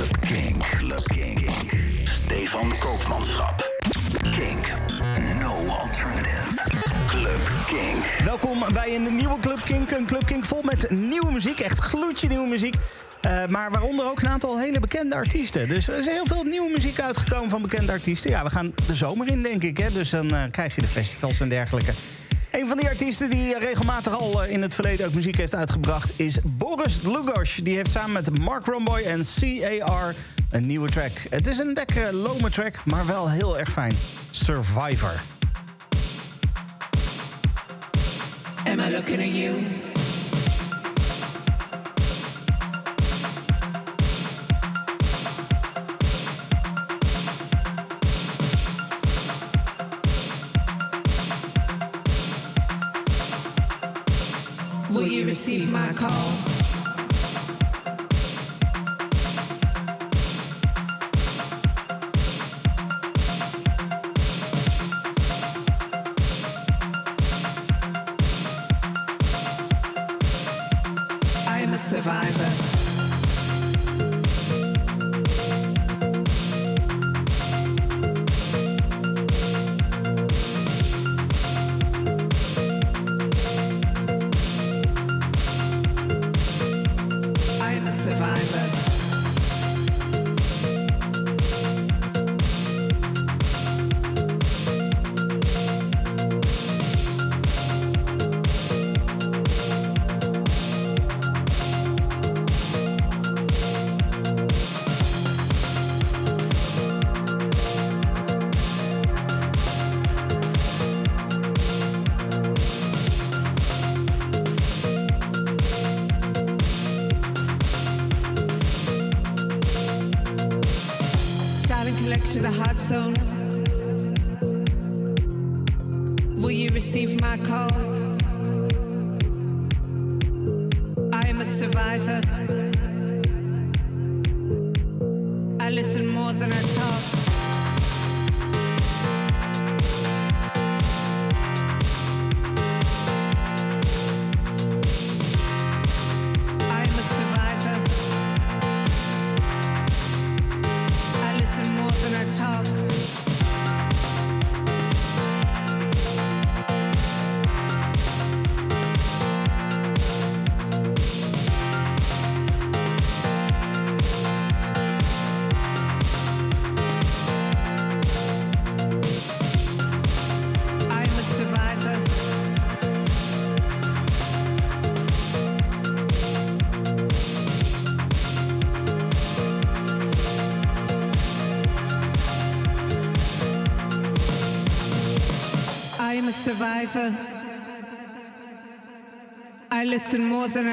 Club King. Club King. Stefan Koopmanschap. Kink. No alternative. Club King. Welkom bij een nieuwe Club Kink. Een Club Kink vol met nieuwe muziek. Echt gloedje nieuwe muziek. Uh, maar waaronder ook een aantal hele bekende artiesten. Dus er is heel veel nieuwe muziek uitgekomen van bekende artiesten. Ja, we gaan de zomer in, denk ik. Hè? Dus dan uh, krijg je de festivals en dergelijke. Een van die artiesten die regelmatig al in het verleden ook muziek heeft uitgebracht... is Boris Lugosz. Die heeft samen met Mark Romboy en CAR een nieuwe track. Het is een lekkere lome track, maar wel heel erg fijn. Survivor. Am I looking at you? Receive my call?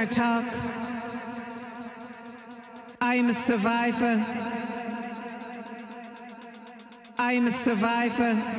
Talk. I am a survivor. I am a survivor.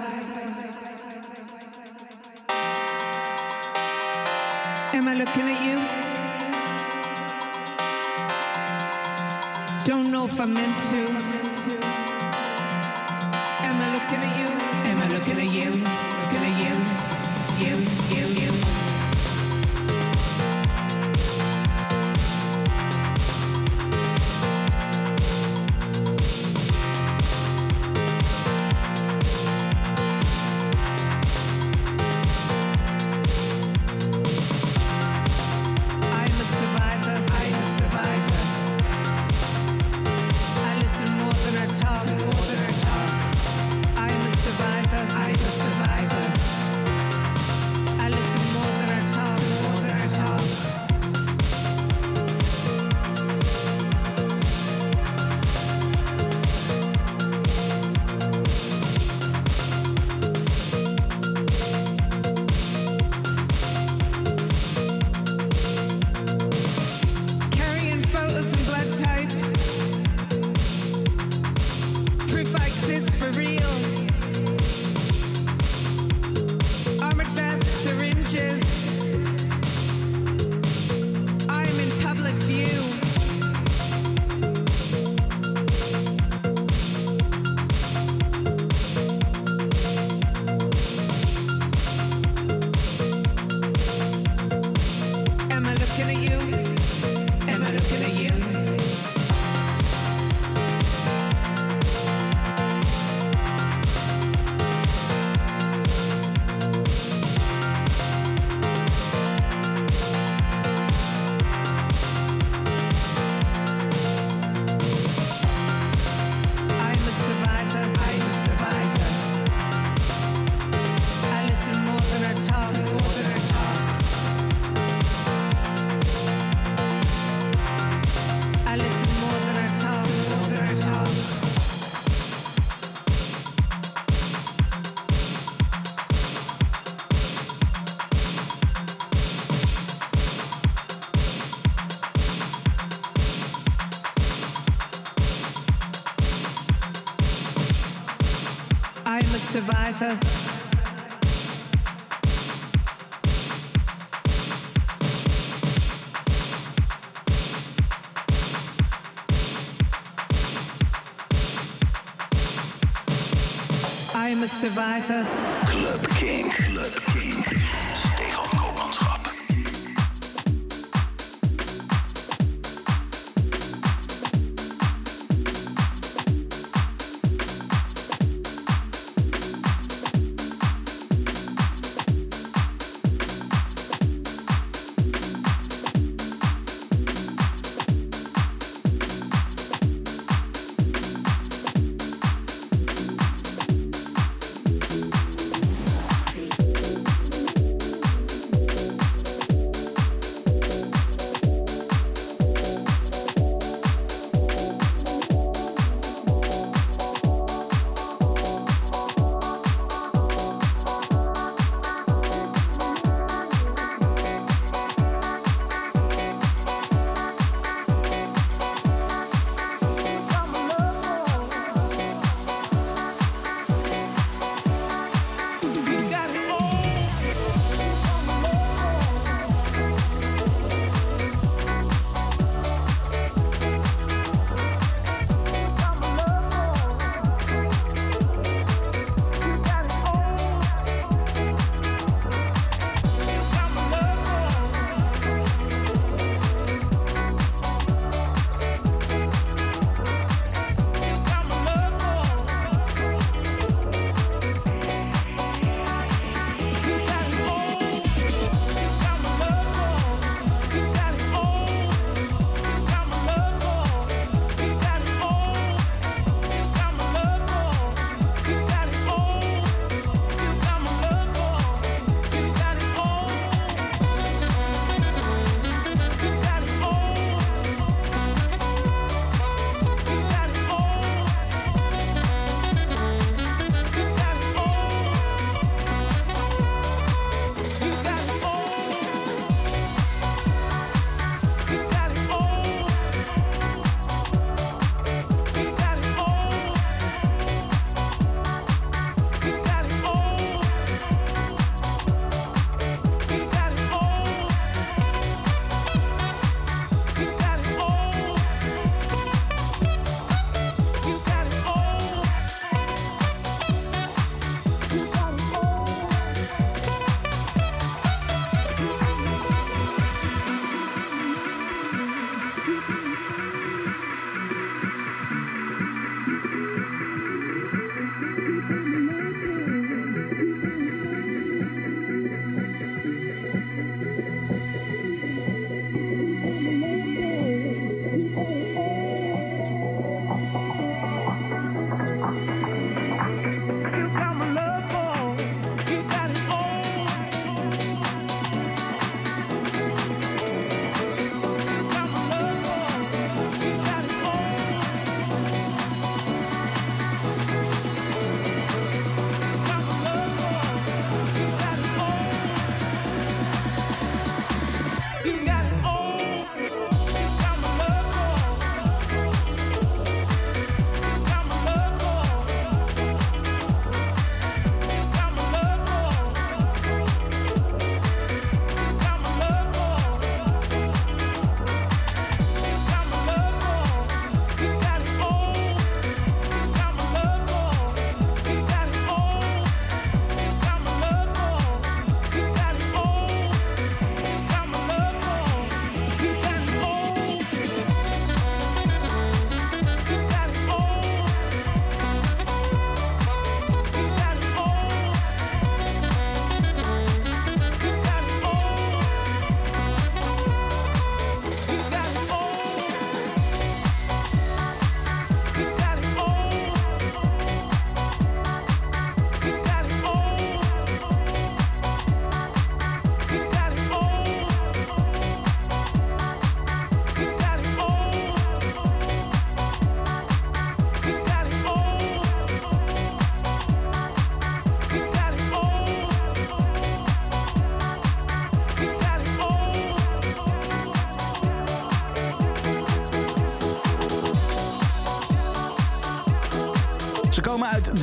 Survivor.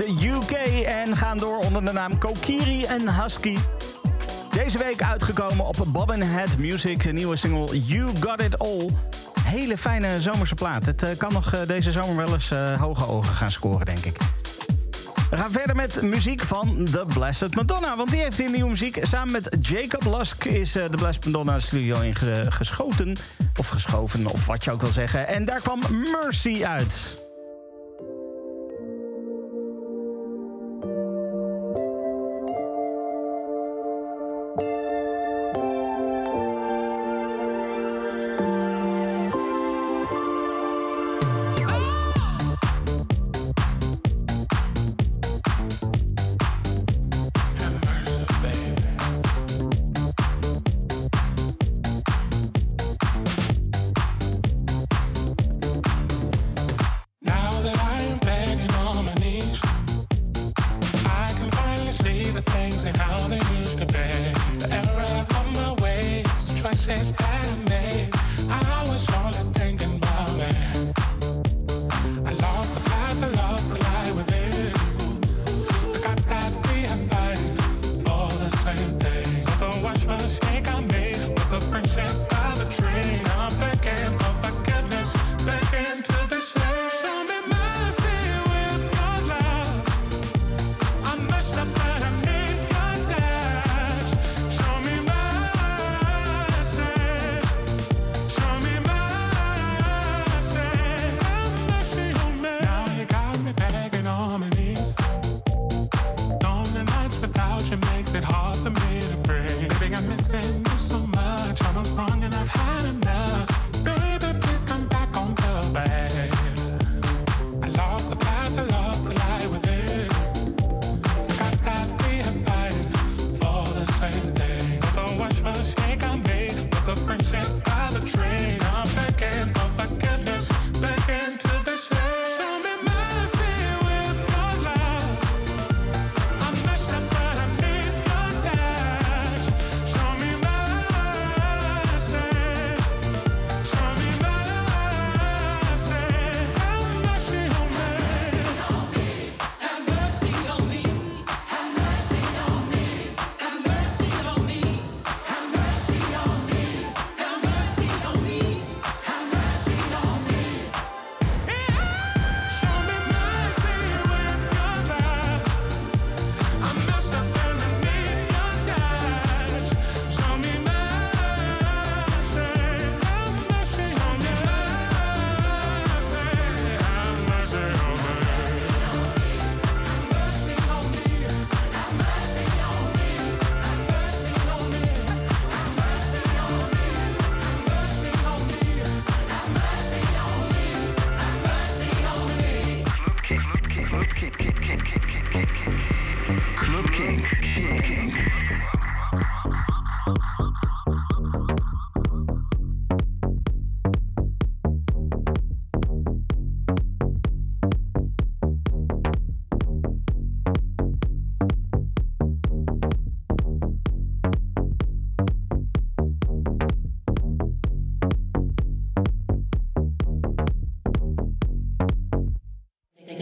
UK en gaan door onder de naam Kokiri en Husky. Deze week uitgekomen op Bob Head Music, de nieuwe single You Got It All. Hele fijne zomerse plaat. Het eh, kan nog eh, deze zomer wel eens uh, hoge ogen gaan scoren, denk ik. We gaan verder met muziek van The Blessed Madonna. Want die heeft in nieuwe muziek. Samen met Jacob Lusk is de Blessed Madonna studio ingeschoten. Of geschoven, of wat je ook wil zeggen. En daar kwam Mercy uit.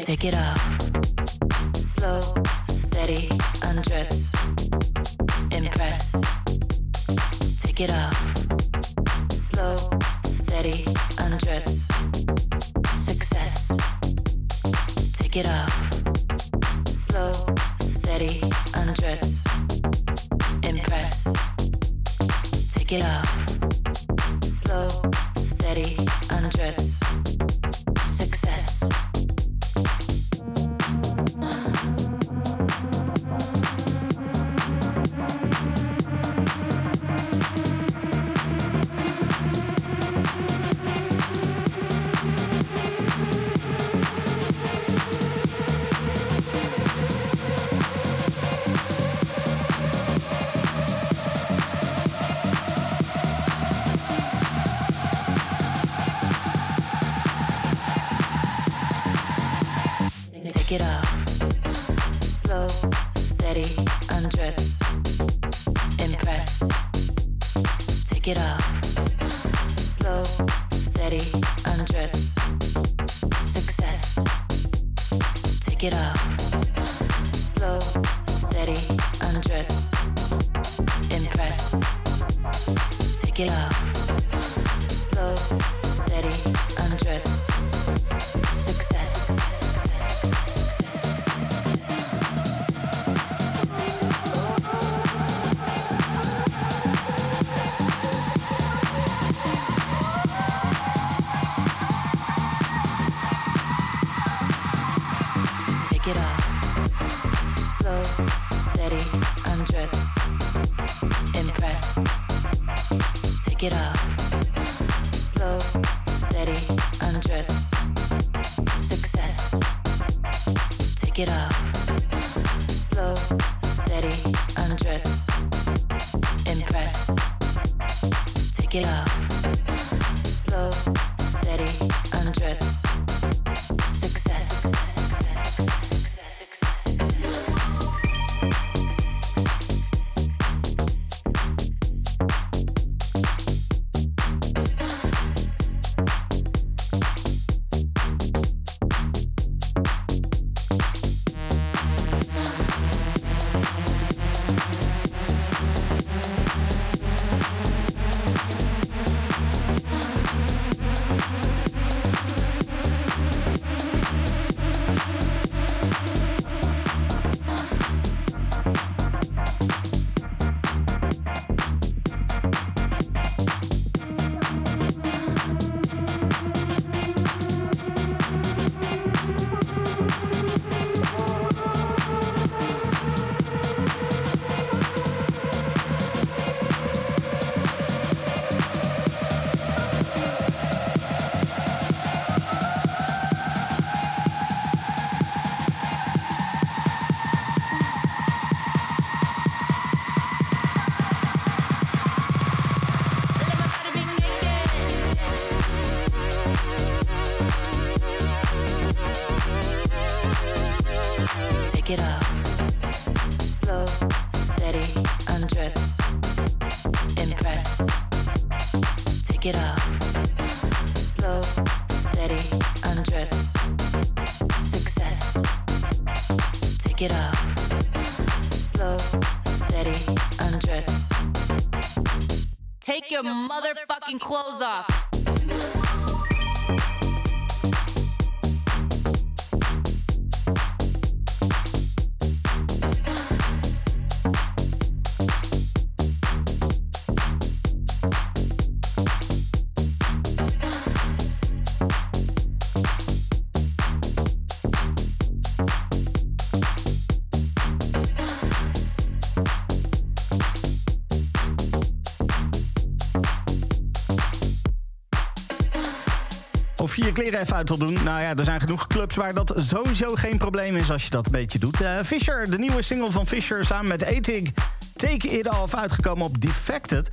Take it off. Slow, steady, undress. Impress. Take it off. Slow, steady, undress. Success. Take it off. Slow, steady, undress. Impress. Take it off. Slow, steady, undress. Take it off. Slow, steady, undress. Impress. Take it off. Slow, steady, undress. Success. Take it off. Slow, steady, undress. Take your motherfucking clothes off. Kleren even uit wil doen. Nou ja, er zijn genoeg clubs waar dat sowieso geen probleem is als je dat een beetje doet. Eh, Fisher, de nieuwe single van Fisher samen met Atig. Take It Off, uitgekomen op Defected.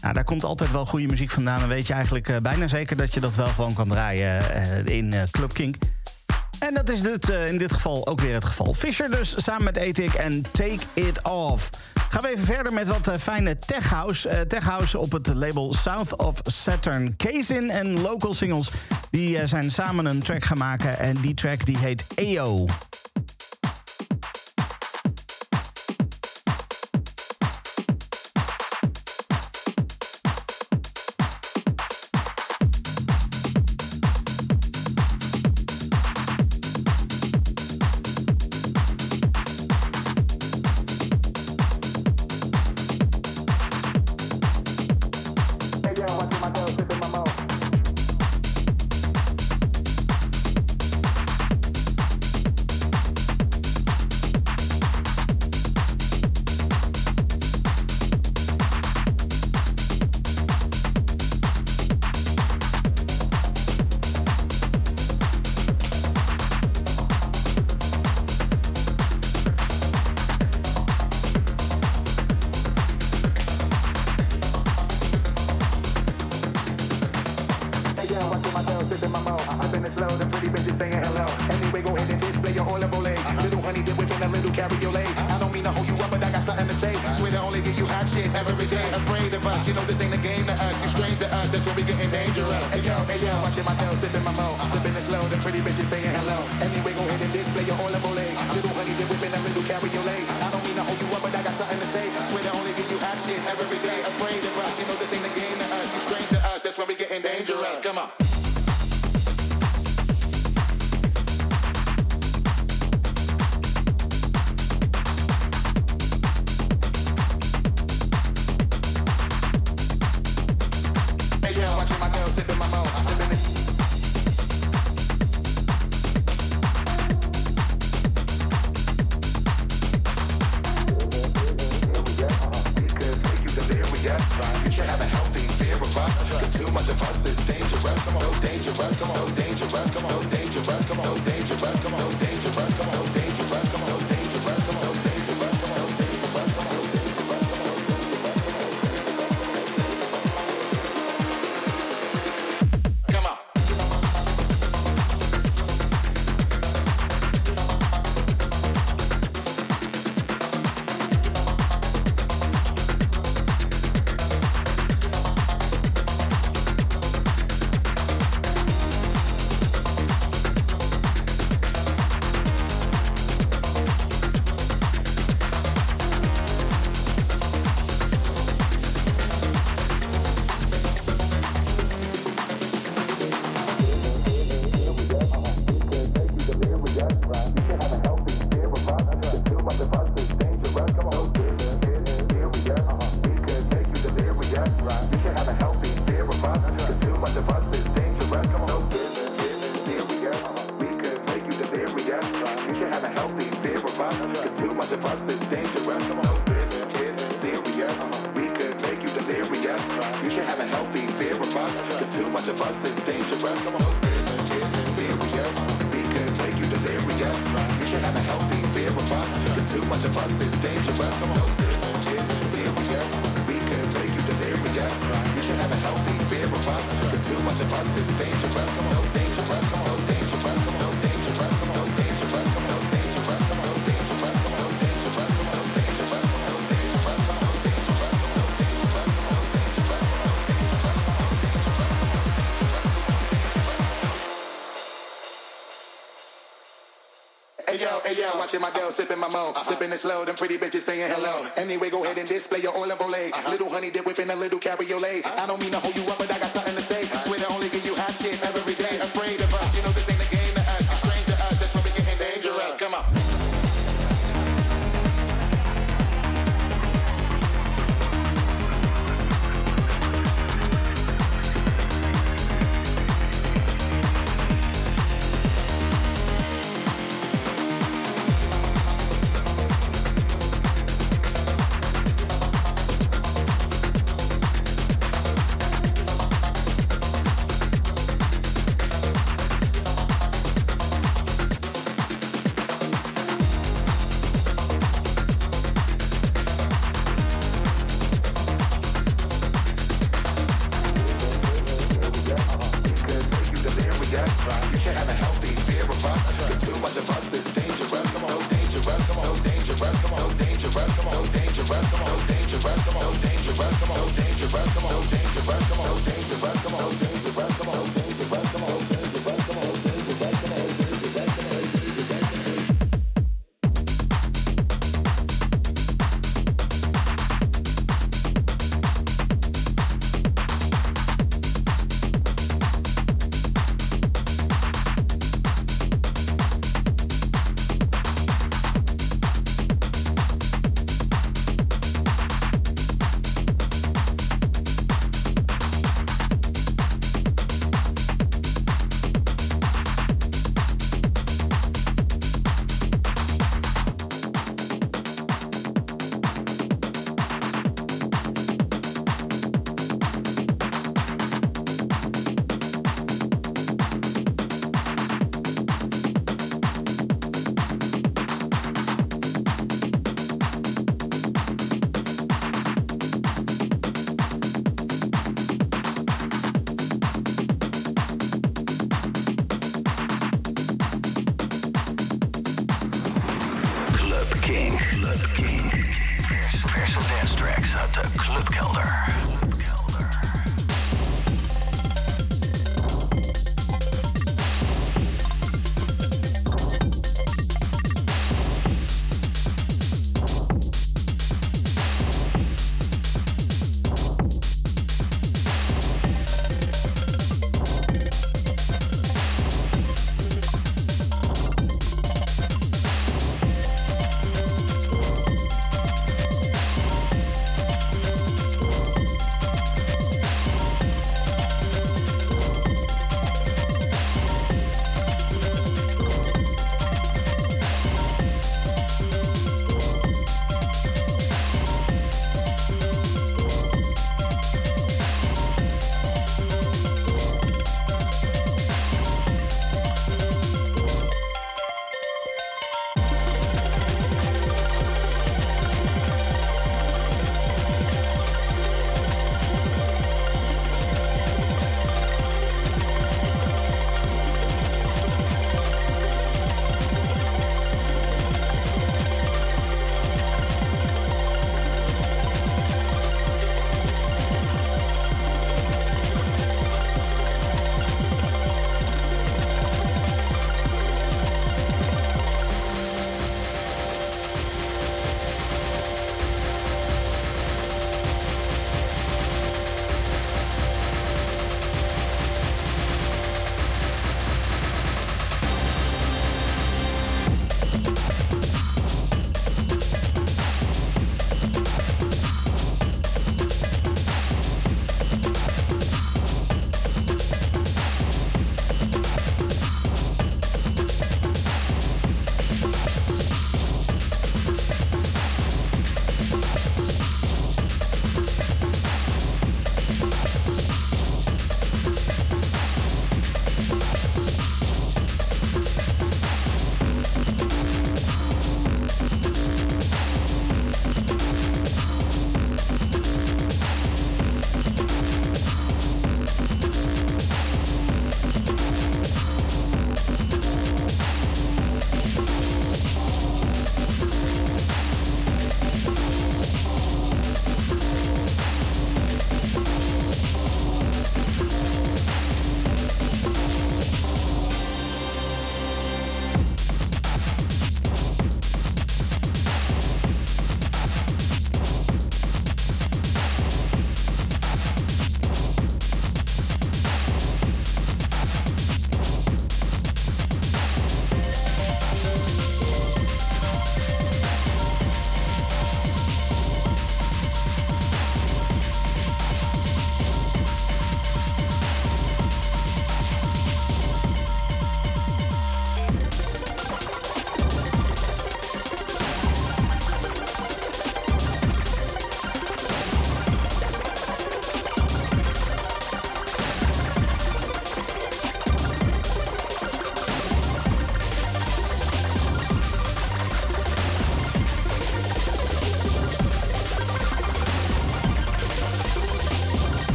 Nou, daar komt altijd wel goede muziek vandaan. Dan weet je eigenlijk eh, bijna zeker dat je dat wel gewoon kan draaien eh, in Club Kink. En dat is dit, eh, in dit geval ook weer het geval. Fisher dus samen met Atik en Take It Off. Gaan we even verder met wat eh, fijne tech house. Eh, tech house op het label South of Saturn. Kazin en Local Singles die zijn samen een track gaan maken. En die track die heet EO. Watching my girl sipping my mo, uh-huh. sipping it slow. Them pretty bitches saying hello. Uh-huh. Anyway, go ahead and uh-huh. display your olive oil. Little honey dip whipping a little cabriolet. I don't mean to hold you up, but I got something to say. Swear to only give you hot shit every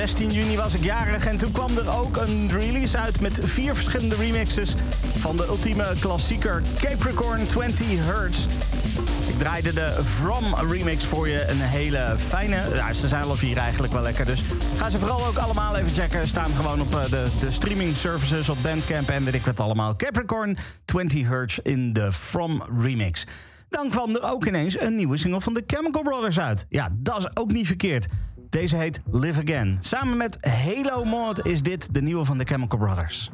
16 juni was ik jarig en toen kwam er ook een release uit met vier verschillende remixes van de ultieme klassieker Capricorn 20 Hertz. Ik draaide de From remix voor je. Een hele fijne. Ja, ze zijn alle vier eigenlijk wel lekker. Dus ga ze vooral ook allemaal even checken. Staan gewoon op eh, de, de streaming services op Bandcamp en weet ik wat allemaal. Capricorn 20 Hertz in de From remix. Dan kwam er ook ineens een nieuwe single van de Chemical Brothers uit. Ja, dat is ook niet verkeerd. Deze heet Live Again. Samen met Halo Mod is dit de nieuwe van de Chemical Brothers.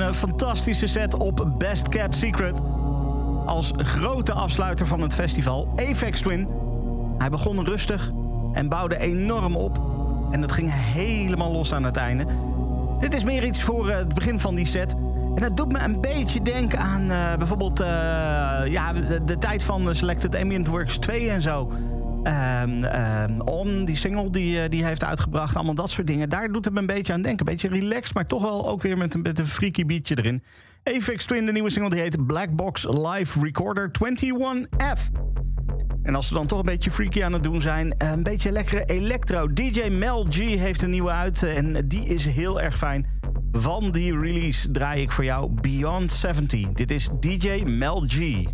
Een eh, fantastische set op Best Kept Secret. Als grote afsluiter van het festival, Apex Twin. Hij begon rustig en bouwde enorm op. En het ging helemaal los aan het einde. Dit is meer iets voor eh, het begin van die set. En dat doet me een beetje denken aan eh, bijvoorbeeld ja, de, de tijd van Selected Ambient Works 2 en zo. Ehm, ehm, On, die single die, eh, die heeft uitgebracht, allemaal dat soort dingen. Daar doet het een beetje aan denken. Een beetje relaxed, maar toch wel ook weer met een, met een freaky beatje erin. Apex Twin, de nieuwe single, die heet Black Box Live Recorder 21F. En als we dan toch een beetje freaky aan het doen zijn, een beetje lekkere electro. DJ Mel G heeft een nieuwe uit en die is heel erg fijn. Van die release draai ik voor jou Beyond 70. Dit is DJ Mel G.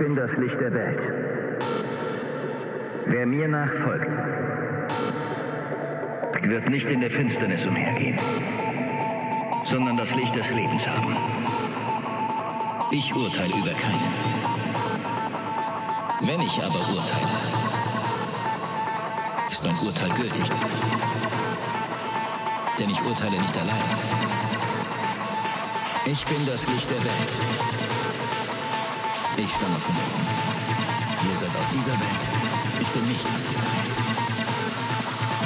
bin das Licht der Welt. Wer mir nachfolgt, wird nicht in der Finsternis umhergehen, sondern das Licht des Lebens haben. Ich urteile über keinen. Wenn ich aber urteile, ist mein Urteil gültig. Denn ich urteile nicht allein. Ich bin das Licht der Welt. Ich stamme von oben. Ihr seid aus dieser Welt. Ich bin nicht aus dieser Welt.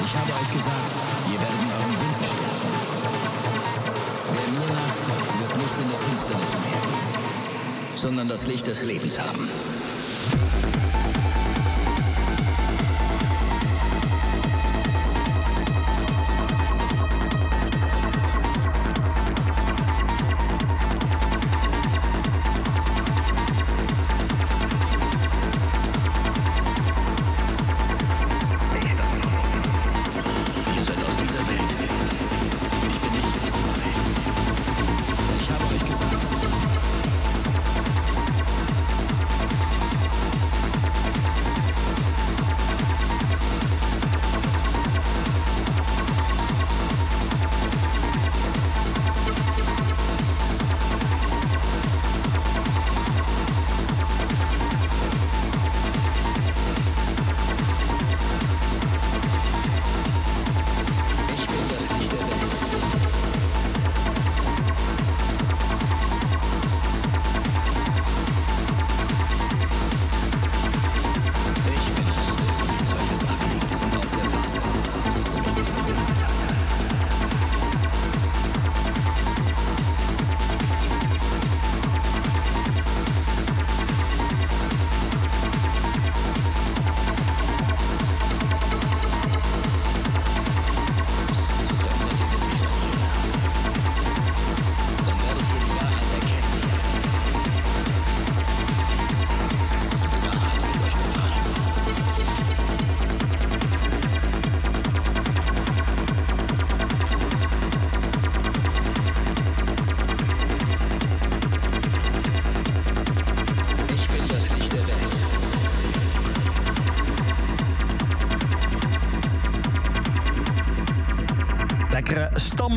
Ich habe euch gesagt, ihr werdet euren Sünden sterben. Wer mir nachfolgt, wird nicht in der Finsternis umhergehen, sondern das Licht des Lebens haben.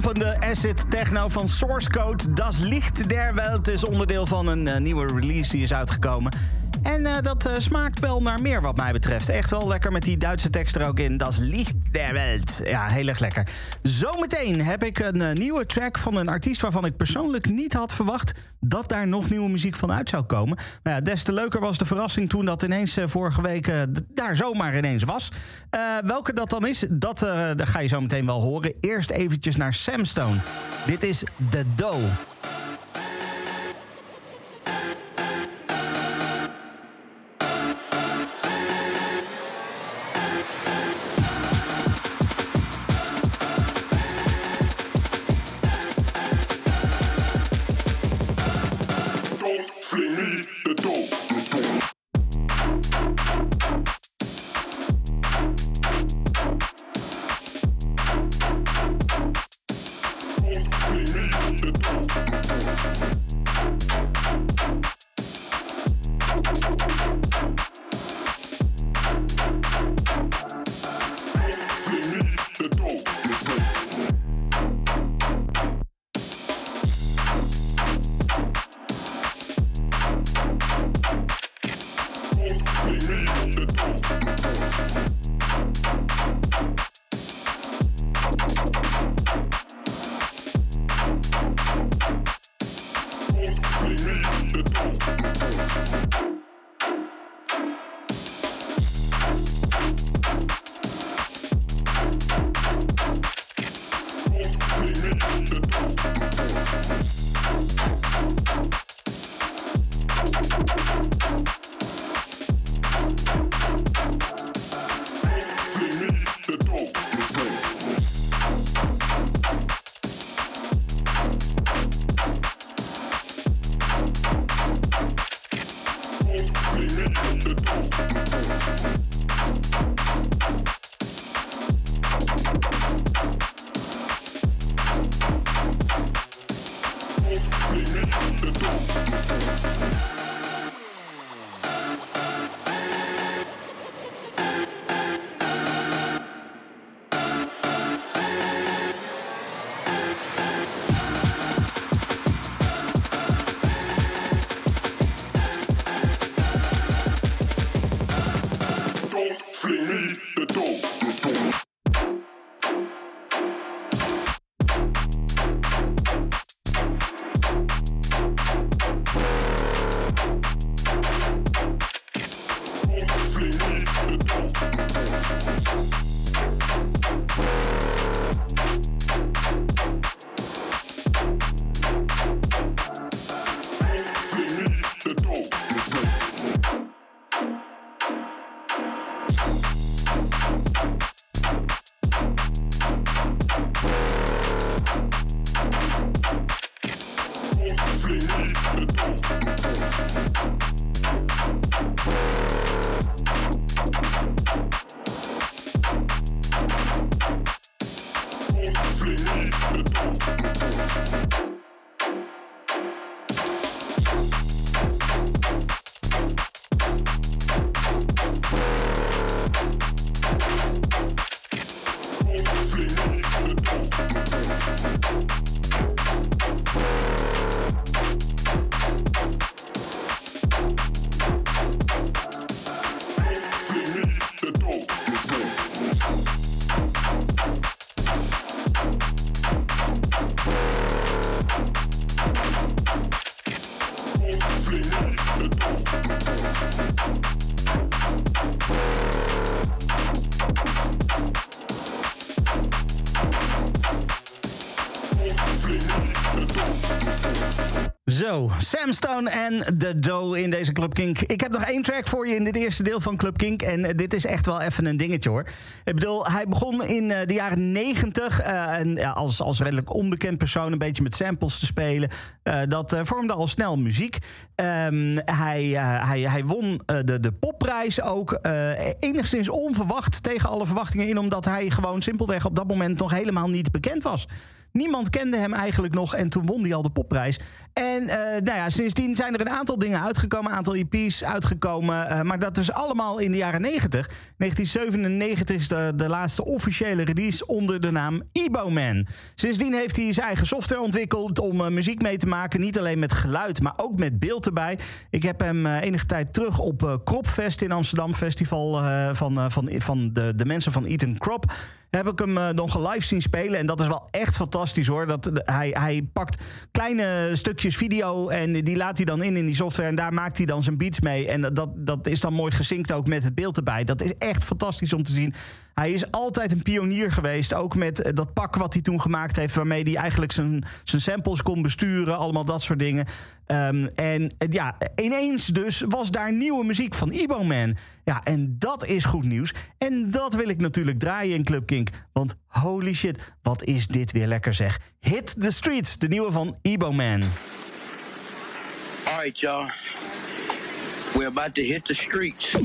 Stampende acid techno van Source Code. Das Licht der Welt is onderdeel van een eh, nieuwe release die is uitgekomen. En eh, dat eh, smaakt wel naar meer wat mij betreft. Echt wel lekker met die Duitse tekst er ook in. Das Licht der Welt. Ja, heel erg lekker. Zometeen heb ik een nieuwe track van een artiest... waarvan ik persoonlijk niet had verwacht... dat daar nog nieuwe muziek van uit zou komen. Maar ja, des te leuker was de verrassing toen dat ineens eh, vorige week... eh, daar zomaar ineens was. Eh, welke dat dan is, dat, dat ga je zo meteen wel horen. Eerst eventjes naar Sam Stone. Dit is The Doe. Sam Stone en The Doe in deze Club Kink. Ik heb nog één track voor je in dit eerste deel van Club Kink. En eh, dit is echt wel even een dingetje hoor. Ik bedoel, hij begon in eh, de jaren negentig en ja, als, als redelijk onbekend persoon een beetje met samples te spelen. Dat vormde al snel muziek. Ehm, hij, hij, hij won de, de popprijs ook enigszins onverwacht tegen alle verwachtingen in, omdat hij gewoon simpelweg op dat moment nog helemaal niet bekend was. Niemand kende hem eigenlijk nog en toen won hij al de popprijs. En eh, nou ja, sindsdien zijn er een aantal dingen uitgekomen, een aantal EP's uitgekomen. eh, maar dat is allemaal in de jaren 90. 1997 is de, de laatste officiële release onder de naam Eboman. Sindsdien heeft hij zijn eigen software ontwikkeld om eh, muziek mee te maken. Niet alleen met geluid, maar ook met beeld erbij. Ik heb hem enige tijd terug op Kropfest in Amsterdam, festival van, van, van de, de mensen van Eaton Crop heb ik hem eh, nog live zien spelen. En dat is wel echt fantastisch hoor. Dat, hij, hij pakt kleine stukjes video en die laat hij dan in in die software. En daar maakt hij dan zijn beats mee. En dat, dat is dan mooi gesynct ook met het beeld erbij. Dat is echt fantastisch om te zien. Hij is altijd een pionier geweest. Ook met eh, dat pak wat hij toen gemaakt heeft. Waarmee hij eigenlijk zijn, zijn samples kon besturen. Allemaal dat soort dingen. Ehm, en eh, ja, ineens dus was daar nieuwe muziek van Eboman. Ja, en dat is goed nieuws. En dat wil ik natuurlijk draaien in Club Kink. Want holy shit, wat is dit weer lekker zeg. Hit the Streets, de nieuwe van Eboman. All right, y'all. We're about to hit the streets.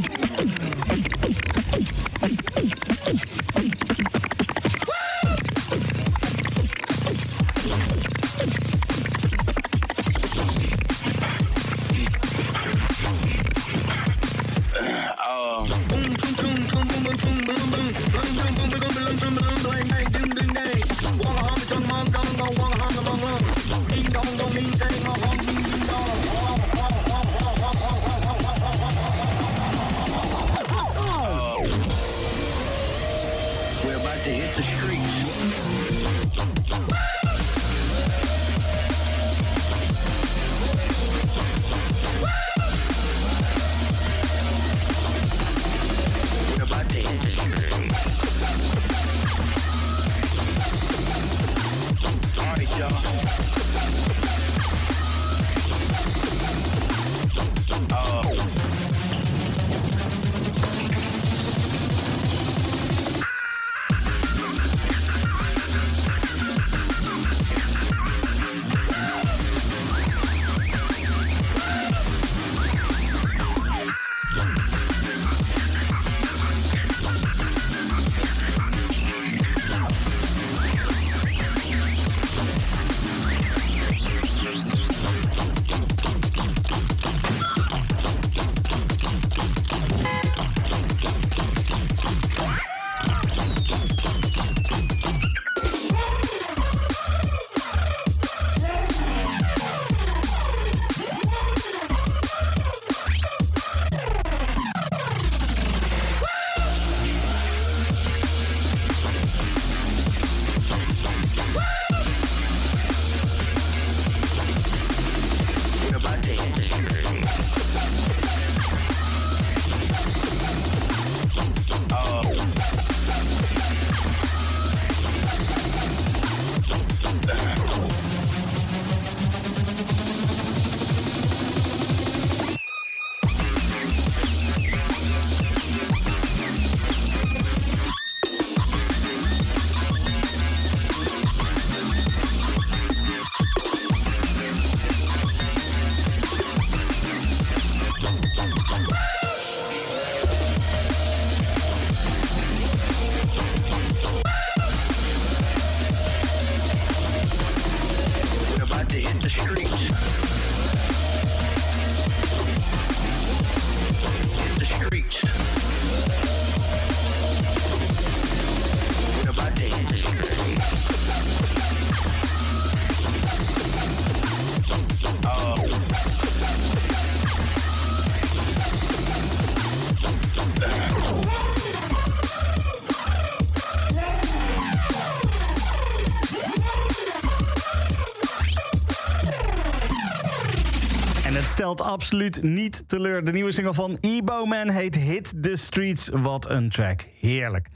Absoluut niet teleur. De nieuwe single van Ebo Man heet Hit the Streets. Wat een track. Heerlijk.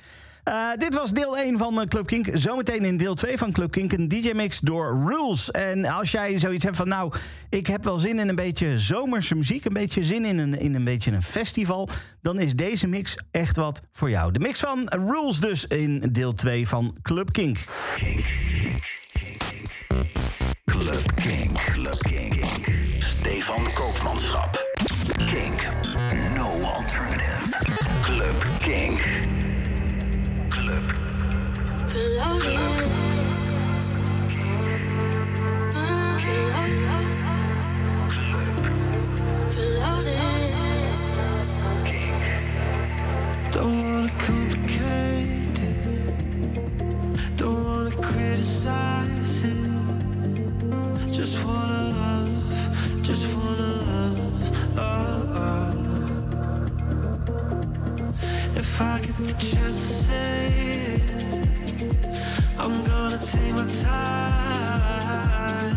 Uh, dit was deel 1 van uh, Club Kink. Zometeen in deel 2 van Club Kink een DJ-mix door Rules. En als jij zoiets hebt van, nou, ik heb wel zin in een beetje zomerse muziek... een beetje zin in een, in een beetje een festival... dan is deze mix echt wat voor jou. De mix van Rules dus in deel 2 van Club Kink. Kink. Club Kink. Club Kink. Stefan Koopmanschap. Kink. No alternative. Club Kink. Club. Club. If I get the chance to say it, I'm gonna take my time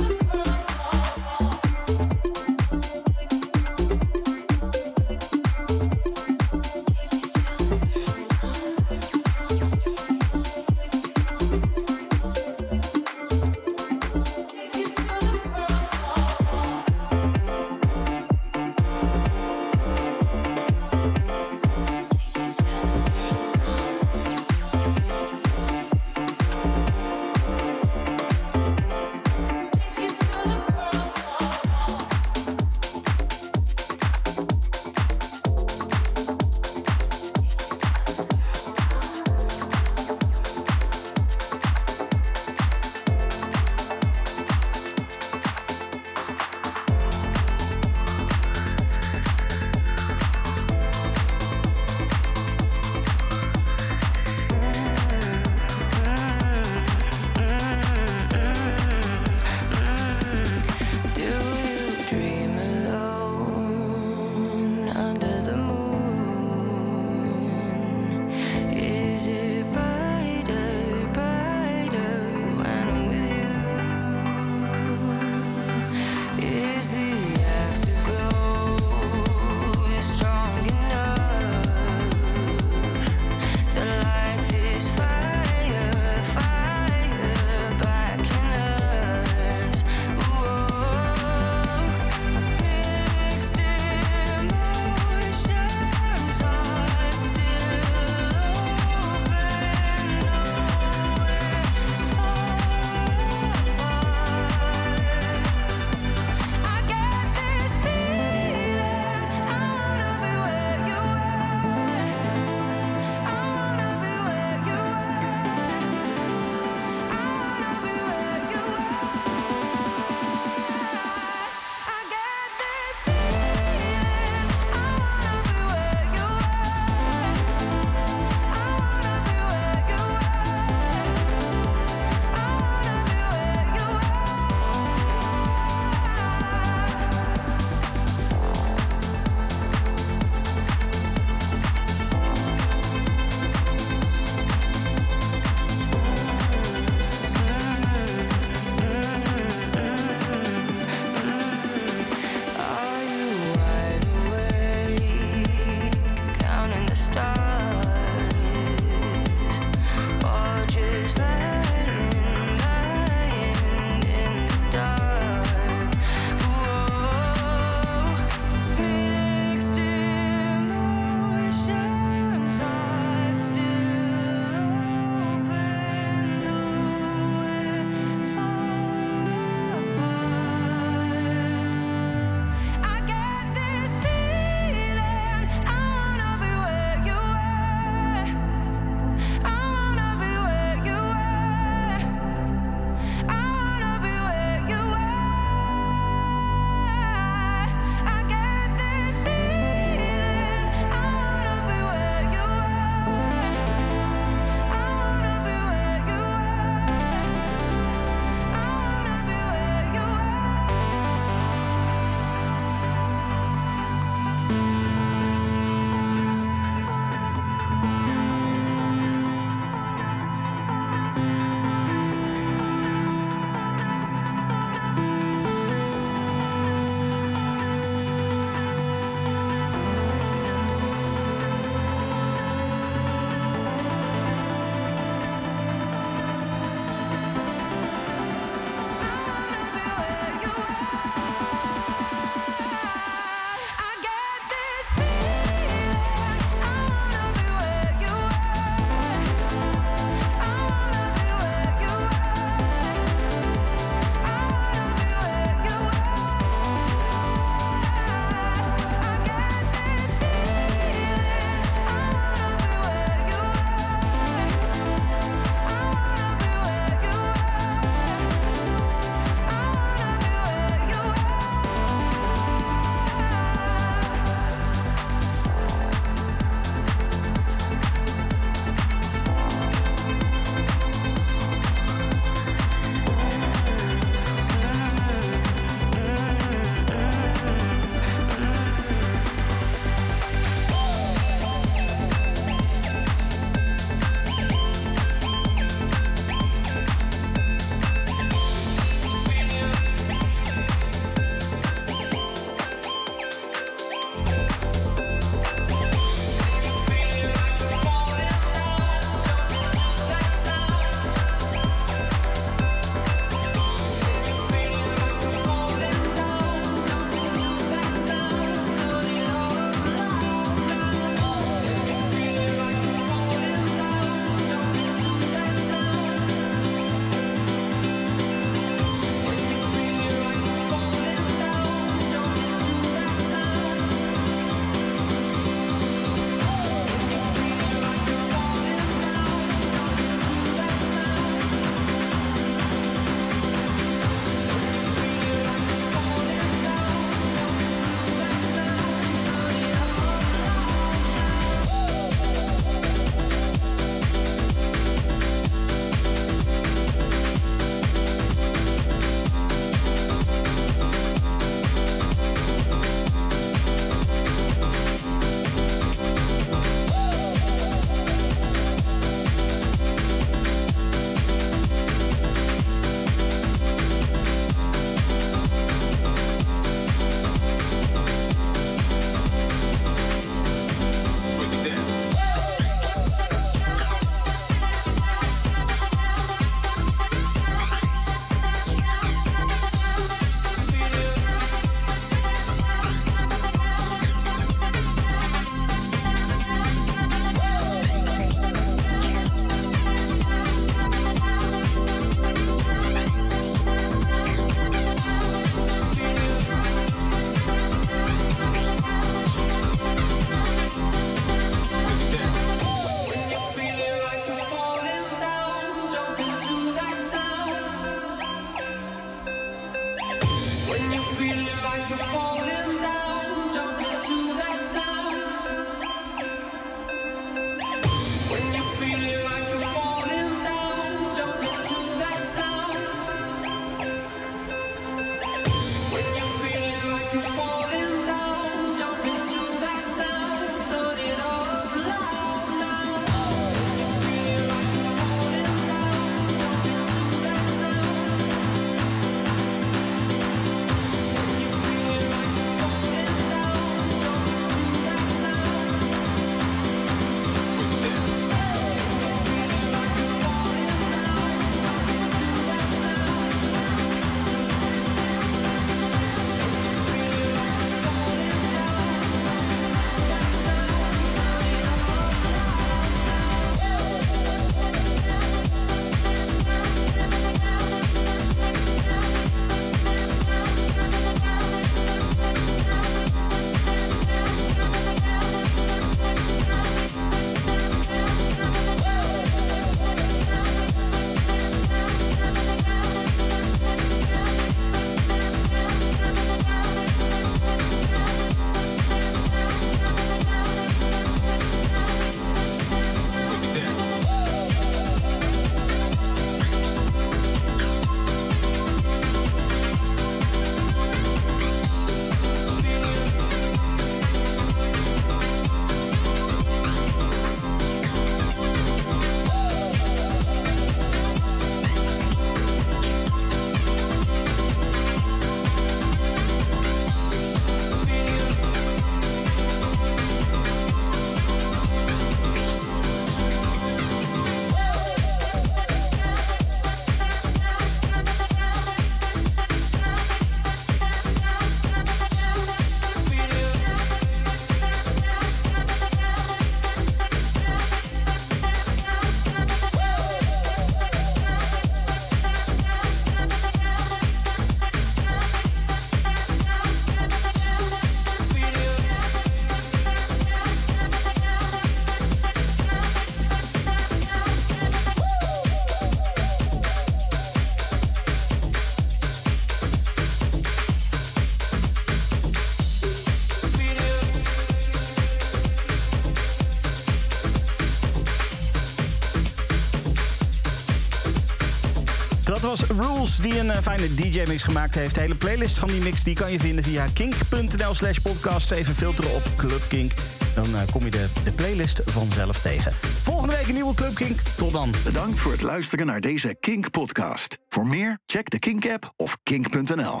was Rules, die een eh, fijne DJ-mix gemaakt heeft. De hele playlist van die mix die kan je vinden via kink.nl slash podcast. Even filteren op Club Kink. Dan eh, kom je de, de playlist vanzelf tegen. Volgende week een nieuwe Club Kink. Tot dan. Bedankt voor het luisteren naar deze Kink-podcast. Voor meer, check de Kink-app of kink.nl.